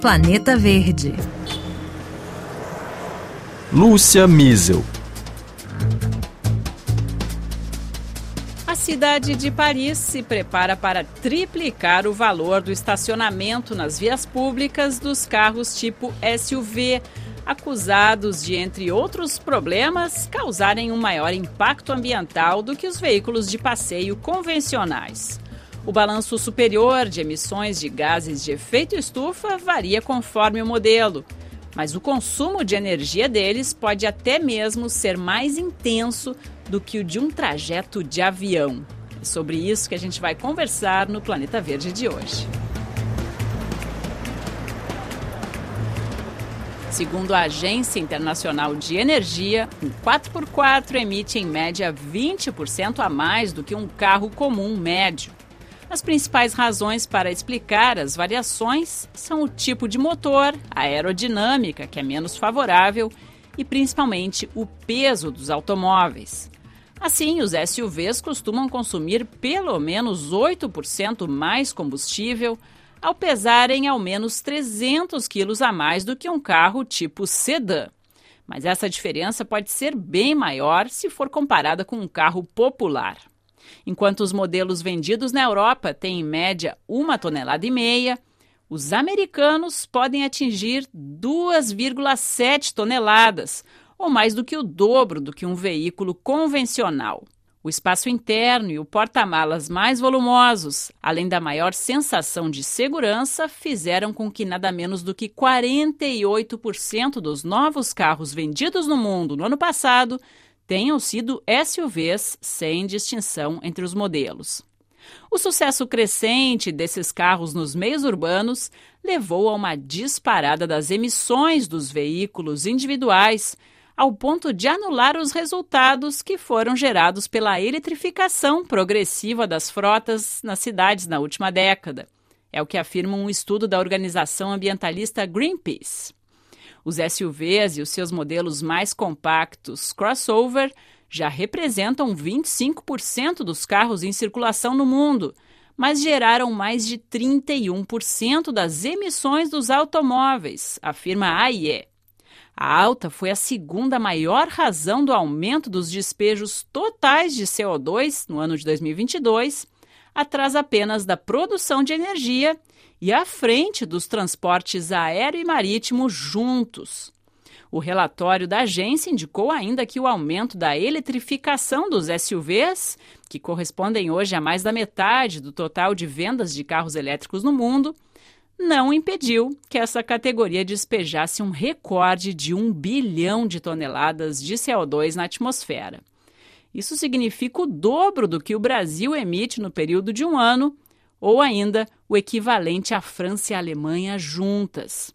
Planeta Verde. Lúcia Miesel. A cidade de Paris se prepara para triplicar o valor do estacionamento nas vias públicas dos carros tipo SUV, acusados de, entre outros problemas, causarem um maior impacto ambiental do que os veículos de passeio convencionais. O balanço superior de emissões de gases de efeito estufa varia conforme o modelo, mas o consumo de energia deles pode até mesmo ser mais intenso do que o de um trajeto de avião. É sobre isso que a gente vai conversar no Planeta Verde de hoje. Segundo a Agência Internacional de Energia, um 4x4 emite em média 20% a mais do que um carro comum médio. As principais razões para explicar as variações são o tipo de motor, a aerodinâmica, que é menos favorável, e principalmente o peso dos automóveis. Assim, os SUVs costumam consumir pelo menos 8% mais combustível, ao pesarem ao menos 300 quilos a mais do que um carro tipo sedã. Mas essa diferença pode ser bem maior se for comparada com um carro popular. Enquanto os modelos vendidos na Europa têm em média uma tonelada e meia, os americanos podem atingir 2,7 toneladas, ou mais do que o dobro do que um veículo convencional. O espaço interno e o porta-malas mais volumosos, além da maior sensação de segurança, fizeram com que nada menos do que 48% dos novos carros vendidos no mundo no ano passado tenham sido SUVs sem distinção entre os modelos. O sucesso crescente desses carros nos meios urbanos levou a uma disparada das emissões dos veículos individuais, ao ponto de anular os resultados que foram gerados pela eletrificação progressiva das frotas nas cidades na última década. É o que afirma um estudo da organização ambientalista Greenpeace. Os SUVs e os seus modelos mais compactos crossover já representam 25% dos carros em circulação no mundo, mas geraram mais de 31% das emissões dos automóveis, afirma a AIE. A alta foi a segunda maior razão do aumento dos despejos totais de CO2 no ano de 2022, atrás apenas da produção de energia e à frente dos transportes aéreo e marítimo juntos. O relatório da agência indicou ainda que o aumento da eletrificação dos SUVs, que correspondem hoje a mais da metade do total de vendas de carros elétricos no mundo, não impediu que essa categoria despejasse um recorde de um bilhão de toneladas de CO2 na atmosfera. Isso significa o dobro do que o Brasil emite no período de um ano ou ainda o equivalente à França e à Alemanha juntas.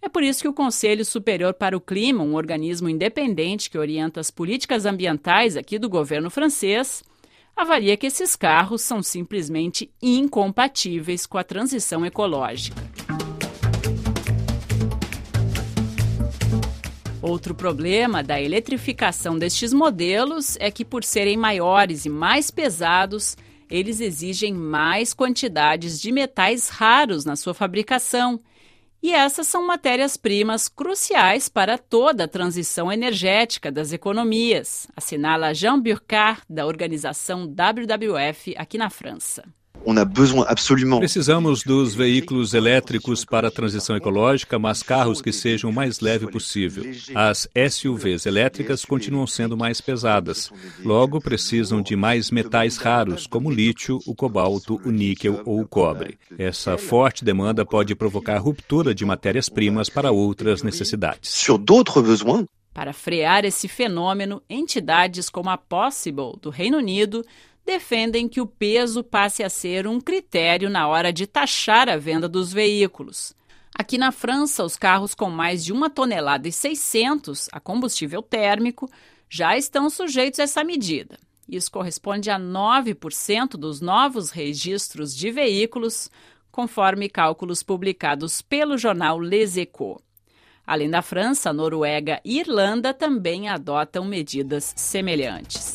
É por isso que o Conselho Superior para o Clima, um organismo independente que orienta as políticas ambientais aqui do governo francês, avalia que esses carros são simplesmente incompatíveis com a transição ecológica. Outro problema da eletrificação destes modelos é que, por serem maiores e mais pesados, eles exigem mais quantidades de metais raros na sua fabricação. E essas são matérias-primas cruciais para toda a transição energética das economias, assinala Jean Burkhardt, da organização WWF aqui na França. Precisamos dos veículos elétricos para a transição ecológica, mas carros que sejam o mais leve possível. As SUVs elétricas continuam sendo mais pesadas. Logo, precisam de mais metais raros, como o lítio, o cobalto, o níquel ou o cobre. Essa forte demanda pode provocar ruptura de matérias-primas para outras necessidades. Para frear esse fenômeno, entidades como a Possible, do Reino Unido, defendem que o peso passe a ser um critério na hora de taxar a venda dos veículos. Aqui na França, os carros com mais de uma tonelada e 600 a combustível térmico já estão sujeitos a essa medida. Isso corresponde a 9% dos novos registros de veículos, conforme cálculos publicados pelo jornal Les Echos. Além da França, Noruega e Irlanda também adotam medidas semelhantes.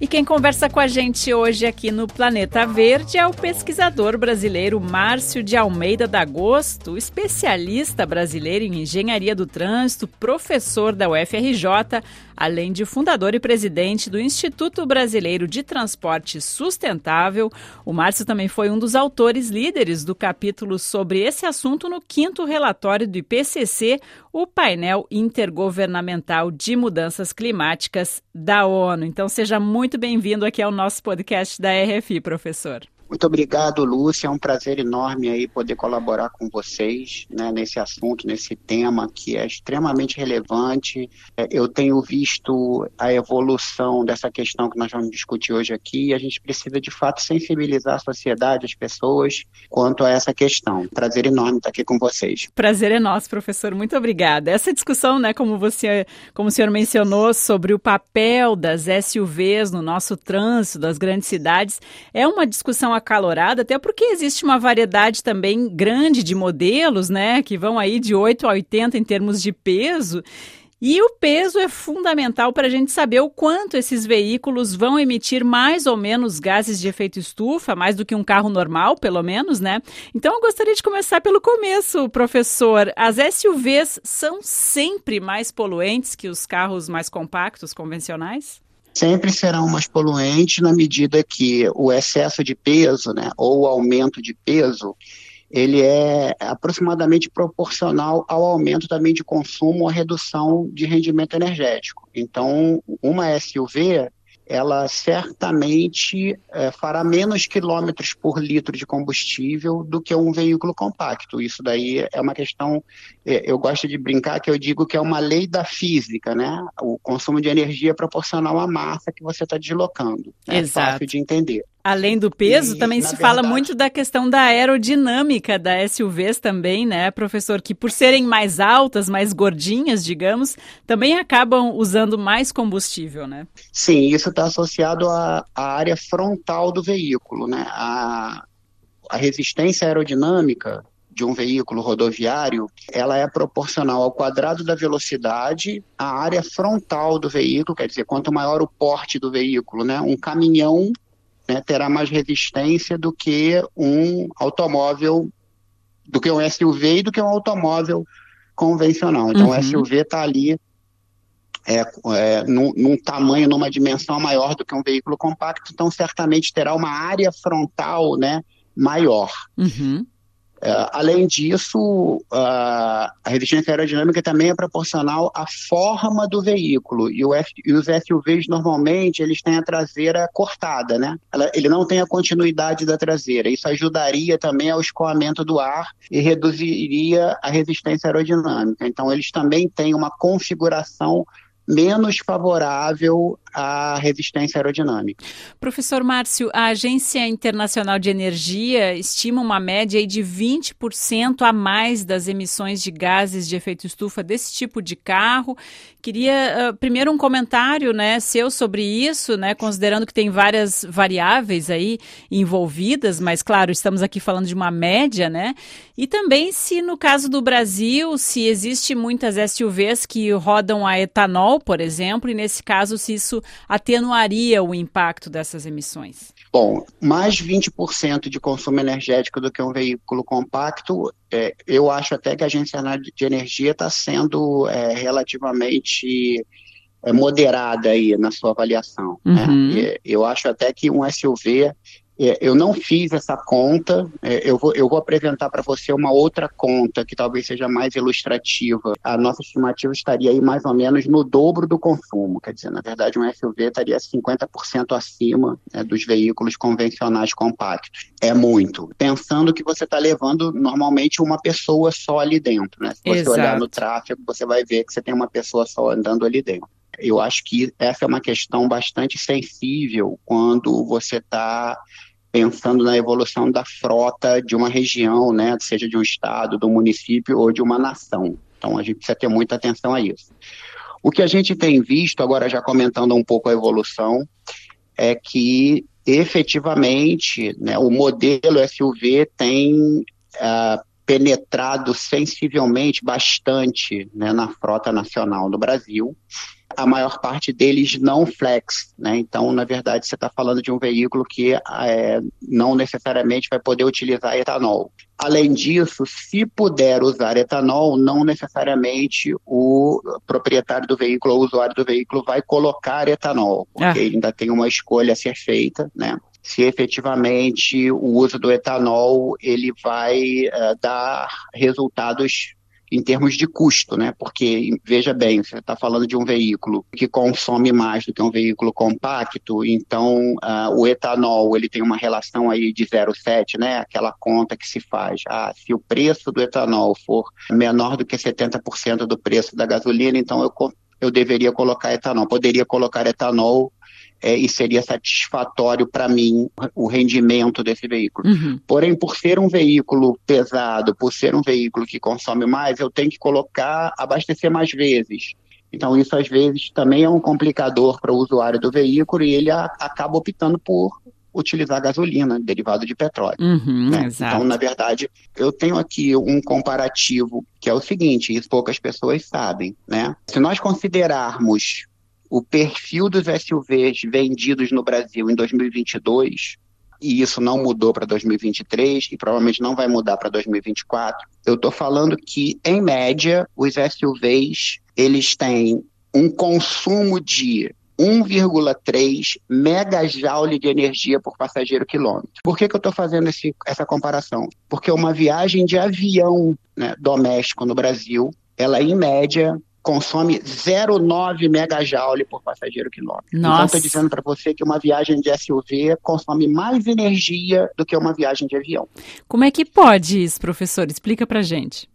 E quem conversa com a gente hoje aqui no Planeta Verde é o pesquisador brasileiro Márcio de Almeida D'Agosto, especialista brasileiro em engenharia do trânsito, professor da UFRJ, além de fundador e presidente do Instituto Brasileiro de Transporte Sustentável. O Márcio também foi um dos autores líderes do capítulo sobre esse assunto no quinto relatório do IPCC, o painel intergovernamental de mudanças climáticas da ONU. Então seja muito bem-vindo aqui ao nosso podcast da RFI, professor. Muito obrigado, Lúcia. É um prazer enorme aí poder colaborar com vocês né, nesse assunto, nesse tema que é extremamente relevante. É, eu tenho visto a evolução dessa questão que nós vamos discutir hoje aqui e a gente precisa, de fato, sensibilizar a sociedade, as pessoas, quanto a essa questão. Prazer enorme estar aqui com vocês. Prazer é nosso, professor. Muito obrigada. Essa discussão, né, como você, como o senhor mencionou, sobre o papel das SUVs no nosso trânsito das grandes cidades, é uma discussão acalorada, até porque existe uma variedade também grande de modelos, né, que vão aí de 8 a 80 em termos de peso. E o peso é fundamental para a gente saber o quanto esses veículos vão emitir mais ou menos gases de efeito estufa, mais do que um carro normal, pelo menos, né? Então eu gostaria de começar pelo começo, professor. As SUVs são sempre mais poluentes que os carros mais compactos convencionais? Sempre serão mais poluentes na medida que o excesso de peso, né, ou o aumento de peso, ele é aproximadamente proporcional ao aumento também de consumo ou redução de rendimento energético. Então, uma SUV, ela certamente é, fará menos quilômetros por litro de combustível do que um veículo compacto. Isso daí é uma questão, é, eu gosto de brincar que eu digo que é uma lei da física, né? O consumo de energia é proporcional à massa que você está deslocando. É Exato. fácil de entender. Além do peso, e, também se verdade... fala muito da questão da aerodinâmica da SUVs também, né, professor? Que por serem mais altas, mais gordinhas, digamos, também acabam usando mais combustível, né? Sim, isso está associado à, à, área frontal do veículo, né? A, a resistência aerodinâmica de um veículo rodoviário, ela é proporcional ao quadrado da velocidade, à área frontal do veículo, quer dizer, quanto maior o porte do veículo, né? Um caminhão né, terá mais resistência do que um automóvel, do que um SUV e do que um automóvel convencional. Então, uhum. o SUV está ali é, é, num, num, tamanho, numa dimensão maior do que um veículo compacto, então certamente terá uma área frontal né, maior. Uhum. Uh, além disso, a resistência aerodinâmica também é proporcional à forma do veículo. E, os SUVs, normalmente, eles têm a traseira cortada, né? Ele não tem a continuidade da traseira. Isso ajudaria também ao escoamento do ar e reduziria a resistência aerodinâmica. Então, eles também têm uma configuração menos favorável à resistência aerodinâmica. Professor Márcio, a Agência Internacional de Energia estima uma média de 20% a mais das emissões de gases de efeito estufa desse tipo de carro. Queria uh, primeiro um comentário, né, seu sobre isso, né, considerando que tem várias variáveis aí envolvidas, mas claro, estamos aqui falando de uma média, né? E também se no caso do Brasil, se existe muitas SUVs que rodam a etanol, por exemplo, e nesse caso, se isso atenuaria o impacto dessas emissões? Bom, mais 20% de consumo energético do que um veículo compacto, é, eu acho até que a Agência de Energia está sendo é, relativamente é, moderada aí na sua avaliação. Né? Uhum. Né? Eu acho até que um SUV eu não fiz essa conta, é, eu, vou, eu vou apresentar para você uma outra conta que talvez seja mais ilustrativa. A nossa estimativa estaria aí mais ou menos no dobro do consumo, quer dizer, na verdade um SUV estaria 50% acima né, dos veículos convencionais compactos. É muito. Pensando que você está levando normalmente uma pessoa só ali dentro, né? Se você Exato. olhar no tráfego, você vai ver que você tem uma pessoa só andando ali dentro. Eu acho que essa é uma questão bastante sensível quando você está pensando na evolução da frota de uma região, né, seja de um estado, do um município ou de uma nação. Então a gente precisa ter muita atenção a isso. O que a gente tem visto, agora já comentando um pouco a evolução, é que efetivamente né, o modelo SUV tem uh, penetrado sensivelmente bastante né, na frota nacional no Brasil. A maior parte deles não flex, né? Então, na verdade, você está falando de um veículo que é, não necessariamente vai poder utilizar etanol. Além disso, se puder usar etanol, não necessariamente o proprietário do veículo ou o usuário do veículo vai colocar etanol, porque ah. ainda tem uma escolha a ser feita, né? se efetivamente o uso do etanol ele vai uh, dar resultados em termos de custo, né? Porque veja bem, você está falando de um veículo que consome mais do que um veículo compacto, então uh, o etanol ele tem uma relação aí de 0,7, né? Aquela conta que se faz. Ah, se o preço do etanol for menor do que 70% do preço da gasolina, então eu eu deveria colocar etanol, poderia colocar etanol é, e seria satisfatório para mim o rendimento desse veículo. Uhum. Porém, por ser um veículo pesado, por ser um veículo que consome mais, eu tenho que colocar, abastecer mais vezes. Então, isso às vezes também é um complicador para o usuário do veículo e ele a, acaba optando por utilizar gasolina, derivado de petróleo. Uhum, né? Então, na verdade, eu tenho aqui um comparativo que é o seguinte, isso poucas pessoas sabem, né? Se nós considerarmos o perfil dos SUVs vendidos no Brasil em 2022, e isso não mudou para 2023 e provavelmente não vai mudar para 2024, eu estou falando que, em média, os SUVs eles têm um consumo de 1,3 megajoule de energia por passageiro quilômetro. Por que, que eu estou fazendo esse, essa comparação? Porque uma viagem de avião né, doméstico no Brasil, ela em média consome 0,9 megajoule por passageiro quilômetro. Então, Nossa. Então, estou dizendo para você que uma viagem de SUV consome mais energia do que uma viagem de avião. Como é que pode isso, professor? Explica para gente.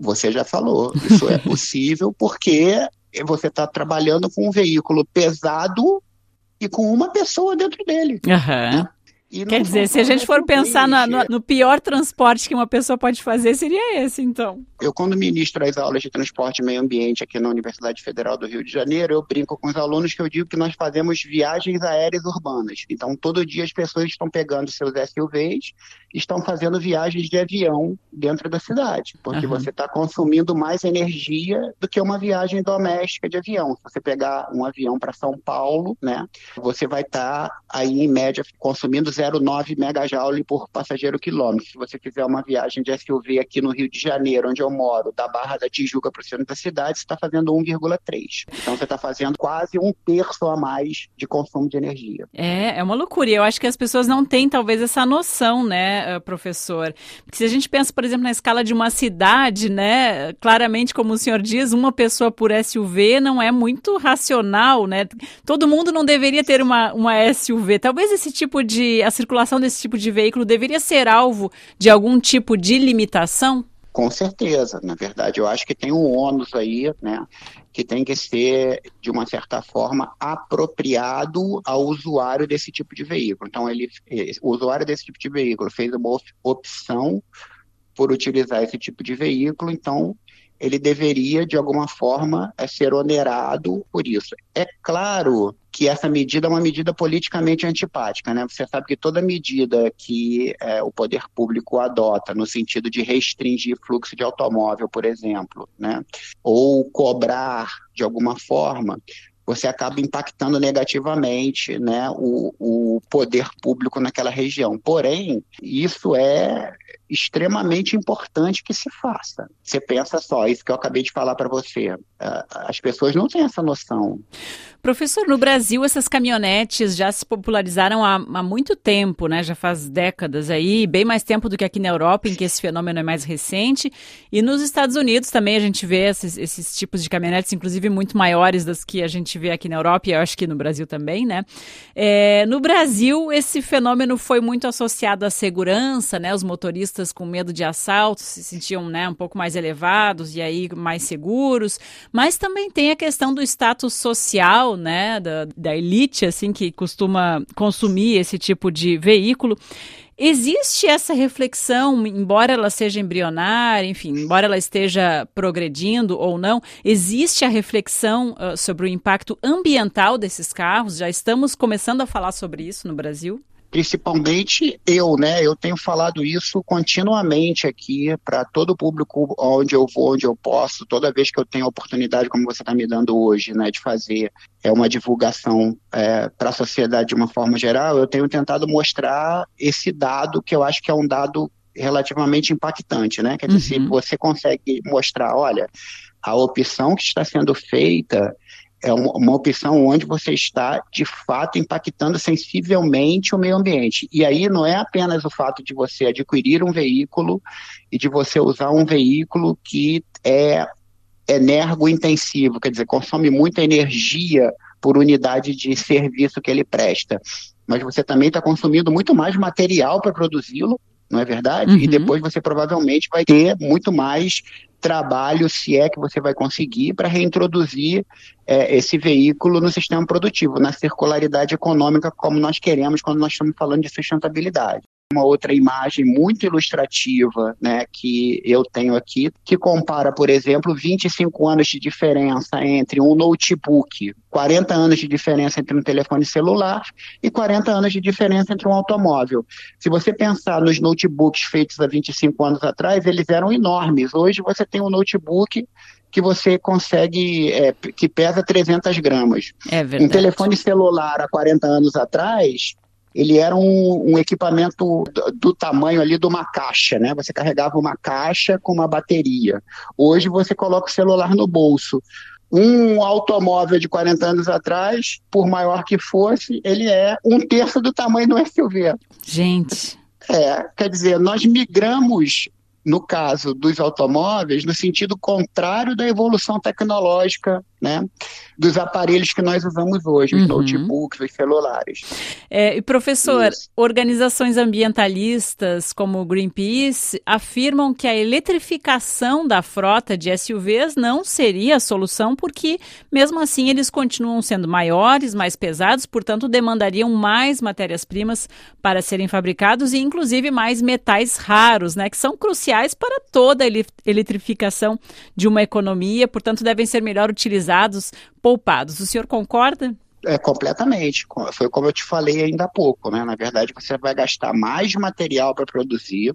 Você já falou, isso é possível porque você está trabalhando com um veículo pesado e com uma pessoa dentro dele. Uhum. Né? Quer dizer, se a gente for pensar no, no, pior transporte que uma pessoa pode fazer, seria esse, então. Eu, quando ministro as aulas de transporte e meio ambiente aqui na Universidade Federal do Rio de Janeiro, eu brinco com os alunos que eu digo que nós fazemos viagens aéreas urbanas. Então, todo dia as pessoas estão pegando seus SUVs e estão fazendo viagens de avião dentro da cidade, porque uhum. você está consumindo mais energia do que uma viagem doméstica de avião. Se você pegar um avião para São Paulo, né, você vai estar tá aí, em média, consumindo 0,9 megajoule por passageiro quilômetro. Se você fizer uma viagem de SUV aqui no Rio de Janeiro, onde eu moro, da Barra da Tijuca para o centro da cidade, você está fazendo 1,3. Então você está fazendo quase um terço a mais de consumo de energia. É, é uma loucura. Eu acho que as pessoas não têm talvez essa noção, né, eh, professor? Porque se a gente pensa, por exemplo, na escala de uma cidade, né, claramente, como o senhor diz, uma pessoa por SUV não é muito racional, né? Todo mundo não deveria ter uma, uma SUV. Talvez esse tipo de a circulação desse tipo de veículo deveria ser alvo de algum tipo de limitação? Com certeza. Na verdade, eu acho que tem um ônus aí, né? Que tem que ser, de uma certa forma, apropriado ao usuário desse tipo de veículo. Então, ele, o usuário desse tipo de veículo fez uma opção por utilizar esse tipo de veículo, então ele deveria, de alguma forma, é, ser onerado por isso. É claro que essa medida é uma medida politicamente antipática, né? Você sabe que toda medida que é, o poder público adota no sentido de restringir fluxo de automóvel, por exemplo, né? Ou cobrar de alguma forma, você acaba impactando negativamente né, o, o poder público naquela região. Porém, isso é extremamente importante que se faça. Você pensa só, isso que eu acabei de falar para você. As pessoas não têm essa noção. Professor, no Brasil essas caminhonetes já se popularizaram há, há, muito tempo, né? Já faz décadas aí, bem mais tempo do que aqui na Europa, em que esse fenômeno é mais recente. E nos Estados Unidos também a gente vê esses, esses tipos de caminhonetes, inclusive muito maiores das que a gente vê aqui na Europa e eu acho que no Brasil também, né? É, no Brasil, esse fenômeno foi muito associado à segurança, né? Os motoristas com medo de assalto se sentiam né, um pouco mais elevados e aí mais seguros. Mas também tem a questão do status social né, da, da elite, assim, que costuma consumir esse tipo de veículo. Existe essa reflexão, embora ela seja embrionária, enfim, embora ela esteja progredindo ou não, existe a reflexão uh, sobre o impacto ambiental desses carros? Já estamos começando a falar sobre isso no Brasil? Principalmente eu, né? Eu tenho falado isso continuamente aqui para todo o público onde eu vou, onde eu posso, toda vez que eu tenho a oportunidade, como você está me dando hoje, né, de fazer é uma divulgação é, para a sociedade de uma forma geral, eu tenho tentado mostrar esse dado que eu acho que é um dado relativamente impactante, né? Quer dizer, uhum. se você consegue mostrar, olha, a opção que está sendo feita é uma, opção onde você está, de fato, impactando sensivelmente o meio ambiente. E aí não é apenas o fato de você adquirir um veículo e de você usar um veículo que é energo-intensivo, quer dizer, consome muita energia por unidade de serviço que ele presta. Mas você também está consumindo muito mais material para produzi-lo, não é verdade? Uhum. E depois você provavelmente vai ter muito mais trabalho, se é que você vai conseguir, para reintroduzir é, esse veículo no sistema produtivo, na circularidade econômica, como nós queremos quando nós estamos falando de sustentabilidade uma outra imagem muito ilustrativa né, que eu tenho aqui, que compara, por exemplo, 25 anos de diferença entre um notebook, 40 anos de diferença entre um telefone celular e 40 anos de diferença entre um automóvel. Se você pensar nos notebooks feitos há 25 anos atrás, eles eram enormes. Hoje você tem um notebook que você consegue, é, que pesa 300 gramas. É verdade. Um telefone celular há 40 anos atrás ele era um, um equipamento do, do, tamanho ali de uma caixa, né? Você carregava uma caixa com uma bateria. Hoje você coloca o celular no bolso. Um automóvel de 40 anos atrás, por maior que fosse, ele é um terço do tamanho do SUV. Gente. É, quer dizer, nós migramos no caso dos automóveis, no sentido contrário da evolução tecnológica né, dos aparelhos que nós usamos hoje, os uhum. notebooks, os celulares. É, e professor, Isso. organizações ambientalistas como o Greenpeace afirmam que a eletrificação da frota de SUVs não seria a solução, porque mesmo assim eles continuam sendo maiores, mais pesados, portanto demandariam mais matérias-primas para serem fabricados e inclusive mais metais raros, né, que são cruciais para toda a eletrificação de uma economia, portanto devem ser melhor utilizados poupados. O senhor concorda? É, completamente. Foi como eu te falei ainda há pouco, né? Na verdade, você vai gastar mais material para produzir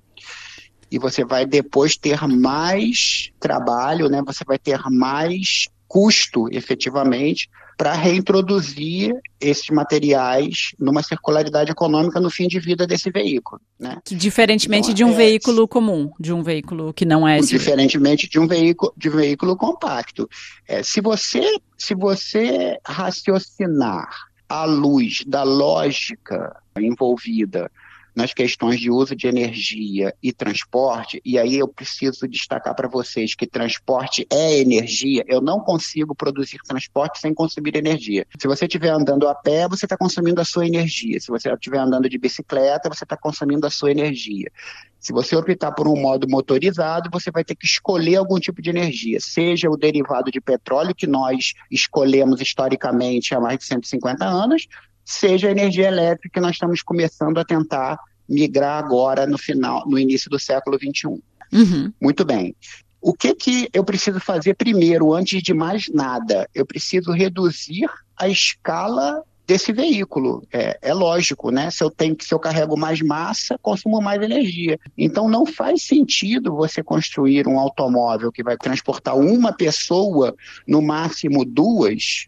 e você vai depois ter mais trabalho, né? Você vai ter mais custo, efetivamente, para reintroduzir esses materiais numa circularidade econômica no fim de vida desse veículo. Né? Diferentemente então, de um é, veículo comum, de um veículo que não é. Diferentemente de um veículo, de um veículo compacto. É, se, você, se você raciocinar à luz da lógica envolvida nas questões de uso de energia e transporte, e aí eu preciso destacar para vocês que transporte é energia, eu não consigo produzir transporte sem consumir energia. Se você estiver andando a pé, você está consumindo a sua energia. Se você estiver andando de bicicleta, você está consumindo a sua energia. Se você optar por um modo motorizado, você vai ter que escolher algum tipo de energia, seja o derivado de petróleo que nós escolhemos historicamente há mais de 150 anos, seja a energia elétrica que nós estamos começando a tentar migrar agora no final, no início do século XXI. Uhum. Muito bem. O que, que eu preciso fazer primeiro, antes de mais nada? Eu preciso reduzir a escala desse veículo. É, é, lógico, né? Se eu tenho se eu carrego mais massa, consumo mais energia. Então não faz sentido você construir um automóvel que vai transportar uma pessoa, no máximo duas,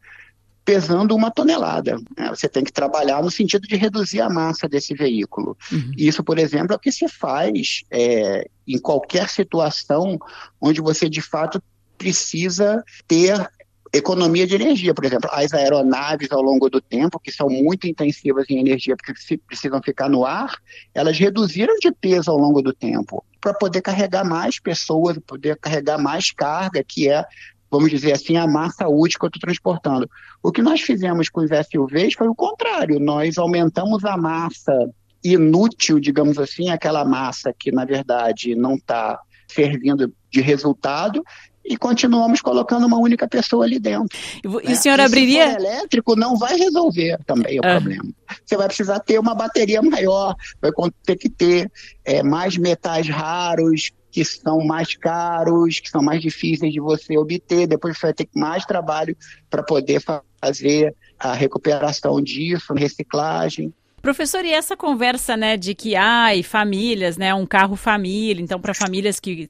pesando uma tonelada. Né? Você tem que trabalhar no sentido de reduzir a massa desse veículo. Uhum. Isso, por exemplo, é o que se faz é, em qualquer situação onde você de fato precisa ter economia de energia, por exemplo, as aeronaves ao longo do tempo, que são muito intensivas em energia, porque precisam ficar no ar, elas reduziram de peso ao longo do tempo para poder carregar mais pessoas, poder carregar mais carga, que é vamos dizer assim, a massa útil que eu estou transportando. O que nós fizemos com os SUVs foi o contrário, nós aumentamos a massa inútil, digamos assim, aquela massa que, na verdade, não está servindo de resultado, e continuamos colocando uma única pessoa ali dentro. E, né? o senhor abriria? Se elétrico não vai resolver também o ah. problema. Você vai precisar ter uma bateria maior, vai ter que ter é, mais metais raros, que são mais caros, que são mais difíceis de você obter. Depois você vai ter mais trabalho para poder fazer a recuperação disso, reciclagem. Professor, e essa conversa, né, de que, ai, famílias, né, um carro família, então para famílias que,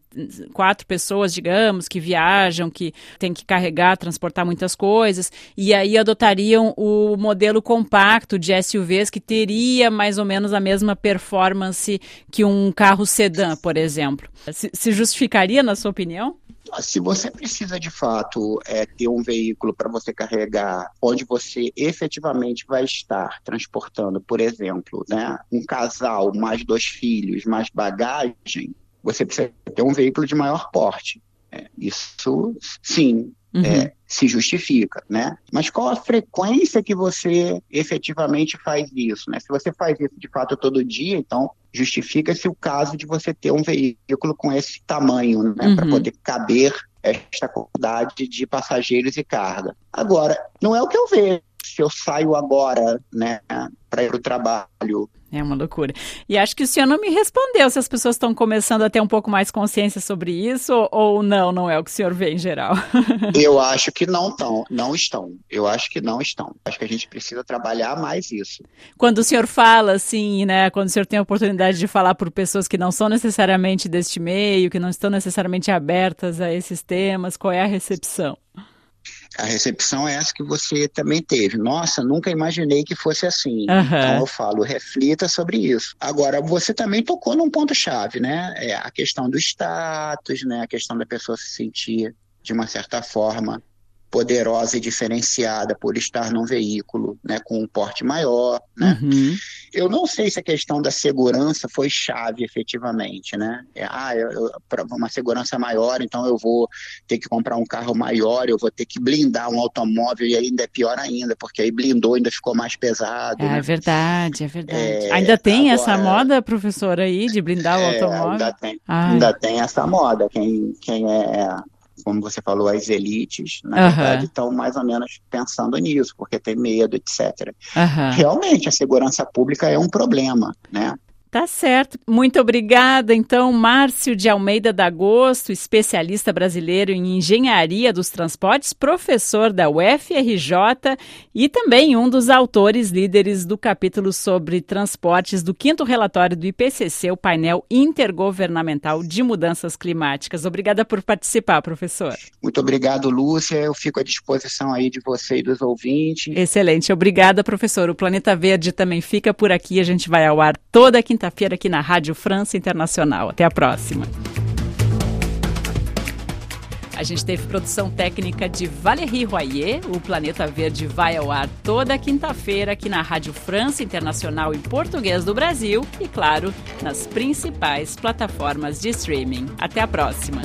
quatro pessoas, digamos, que viajam, que tem que carregar, transportar muitas coisas, e aí adotariam o modelo compacto de SUVs que teria mais ou menos a mesma performance que um carro sedã, por exemplo. Se, se justificaria, na sua opinião? Se você precisa de fato é, ter um veículo para você carregar, onde você efetivamente vai estar transportando, por exemplo, né, um casal, mais dois filhos, mais bagagem, você precisa ter um veículo de maior porte. É, isso, sim, uhum. é, se justifica, né? Mas qual a frequência que você efetivamente faz isso, né? Se você faz isso de fato todo dia, então justifica-se o caso de você ter um veículo com esse tamanho, né? Uhum. Para poder caber esta quantidade de passageiros e carga. Agora, não é o que eu vejo se eu saio agora, né, para ir para o trabalho. É uma loucura. E acho que o senhor não me respondeu se as pessoas estão começando a ter um pouco mais consciência sobre isso ou não, não é o que o senhor vê em geral. eu acho que não estão, não estão. Eu acho que não estão. Acho que a gente precisa trabalhar mais isso. Quando o senhor fala assim, né, quando o senhor tem a oportunidade de falar por pessoas que não são necessariamente deste meio, que não estão necessariamente abertas a esses temas, qual é a recepção? A recepção é essa que você também teve. Nossa, nunca imaginei que fosse assim. Uhum. Então eu falo, reflita sobre isso. Agora, você também tocou num ponto-chave, né? É a questão do status, né? A questão da pessoa se sentir, de uma certa forma, poderosa e diferenciada por estar num veículo né, com um porte maior. Né? Uhum. Eu não sei se a questão da segurança foi chave efetivamente. Né? É, ah, eu, para uma segurança maior, então eu vou ter que comprar um carro maior, eu vou ter que blindar um automóvel e ainda é pior ainda, porque aí blindou, ainda ficou mais pesado. É, né? é verdade, é verdade. É, ainda tem agora, essa moda, professor, aí, de blindar o é, automóvel? Ainda tem, ainda tem essa moda. Quem, quem é como você falou, as elites, na uhum. verdade, estão mais ou menos pensando nisso, porque tem medo, etc. Uhum. Realmente, a segurança pública é um problema, né? Tá certo. Muito obrigada. Então, Márcio de Almeida Dagosto, especialista brasileiro em engenharia dos transportes, professor da UFRJ e também um dos autores líderes do capítulo sobre transportes do quinto relatório do IPCC, o painel intergovernamental de mudanças climáticas. Obrigada por participar, professor. Muito obrigado, Lúcia. Eu fico à disposição aí de você e dos ouvintes. Excelente. Obrigada, professor. O Planeta Verde também fica por aqui. A gente vai ao ar toda quinta quinta-feira aqui na Rádio França Internacional. Até a próxima. A gente teve produção técnica de Valérie Royer. O Planeta Verde vai ao ar toda quinta-feira aqui na Rádio França Internacional em português do Brasil e, claro, nas principais plataformas de streaming. Até a próxima.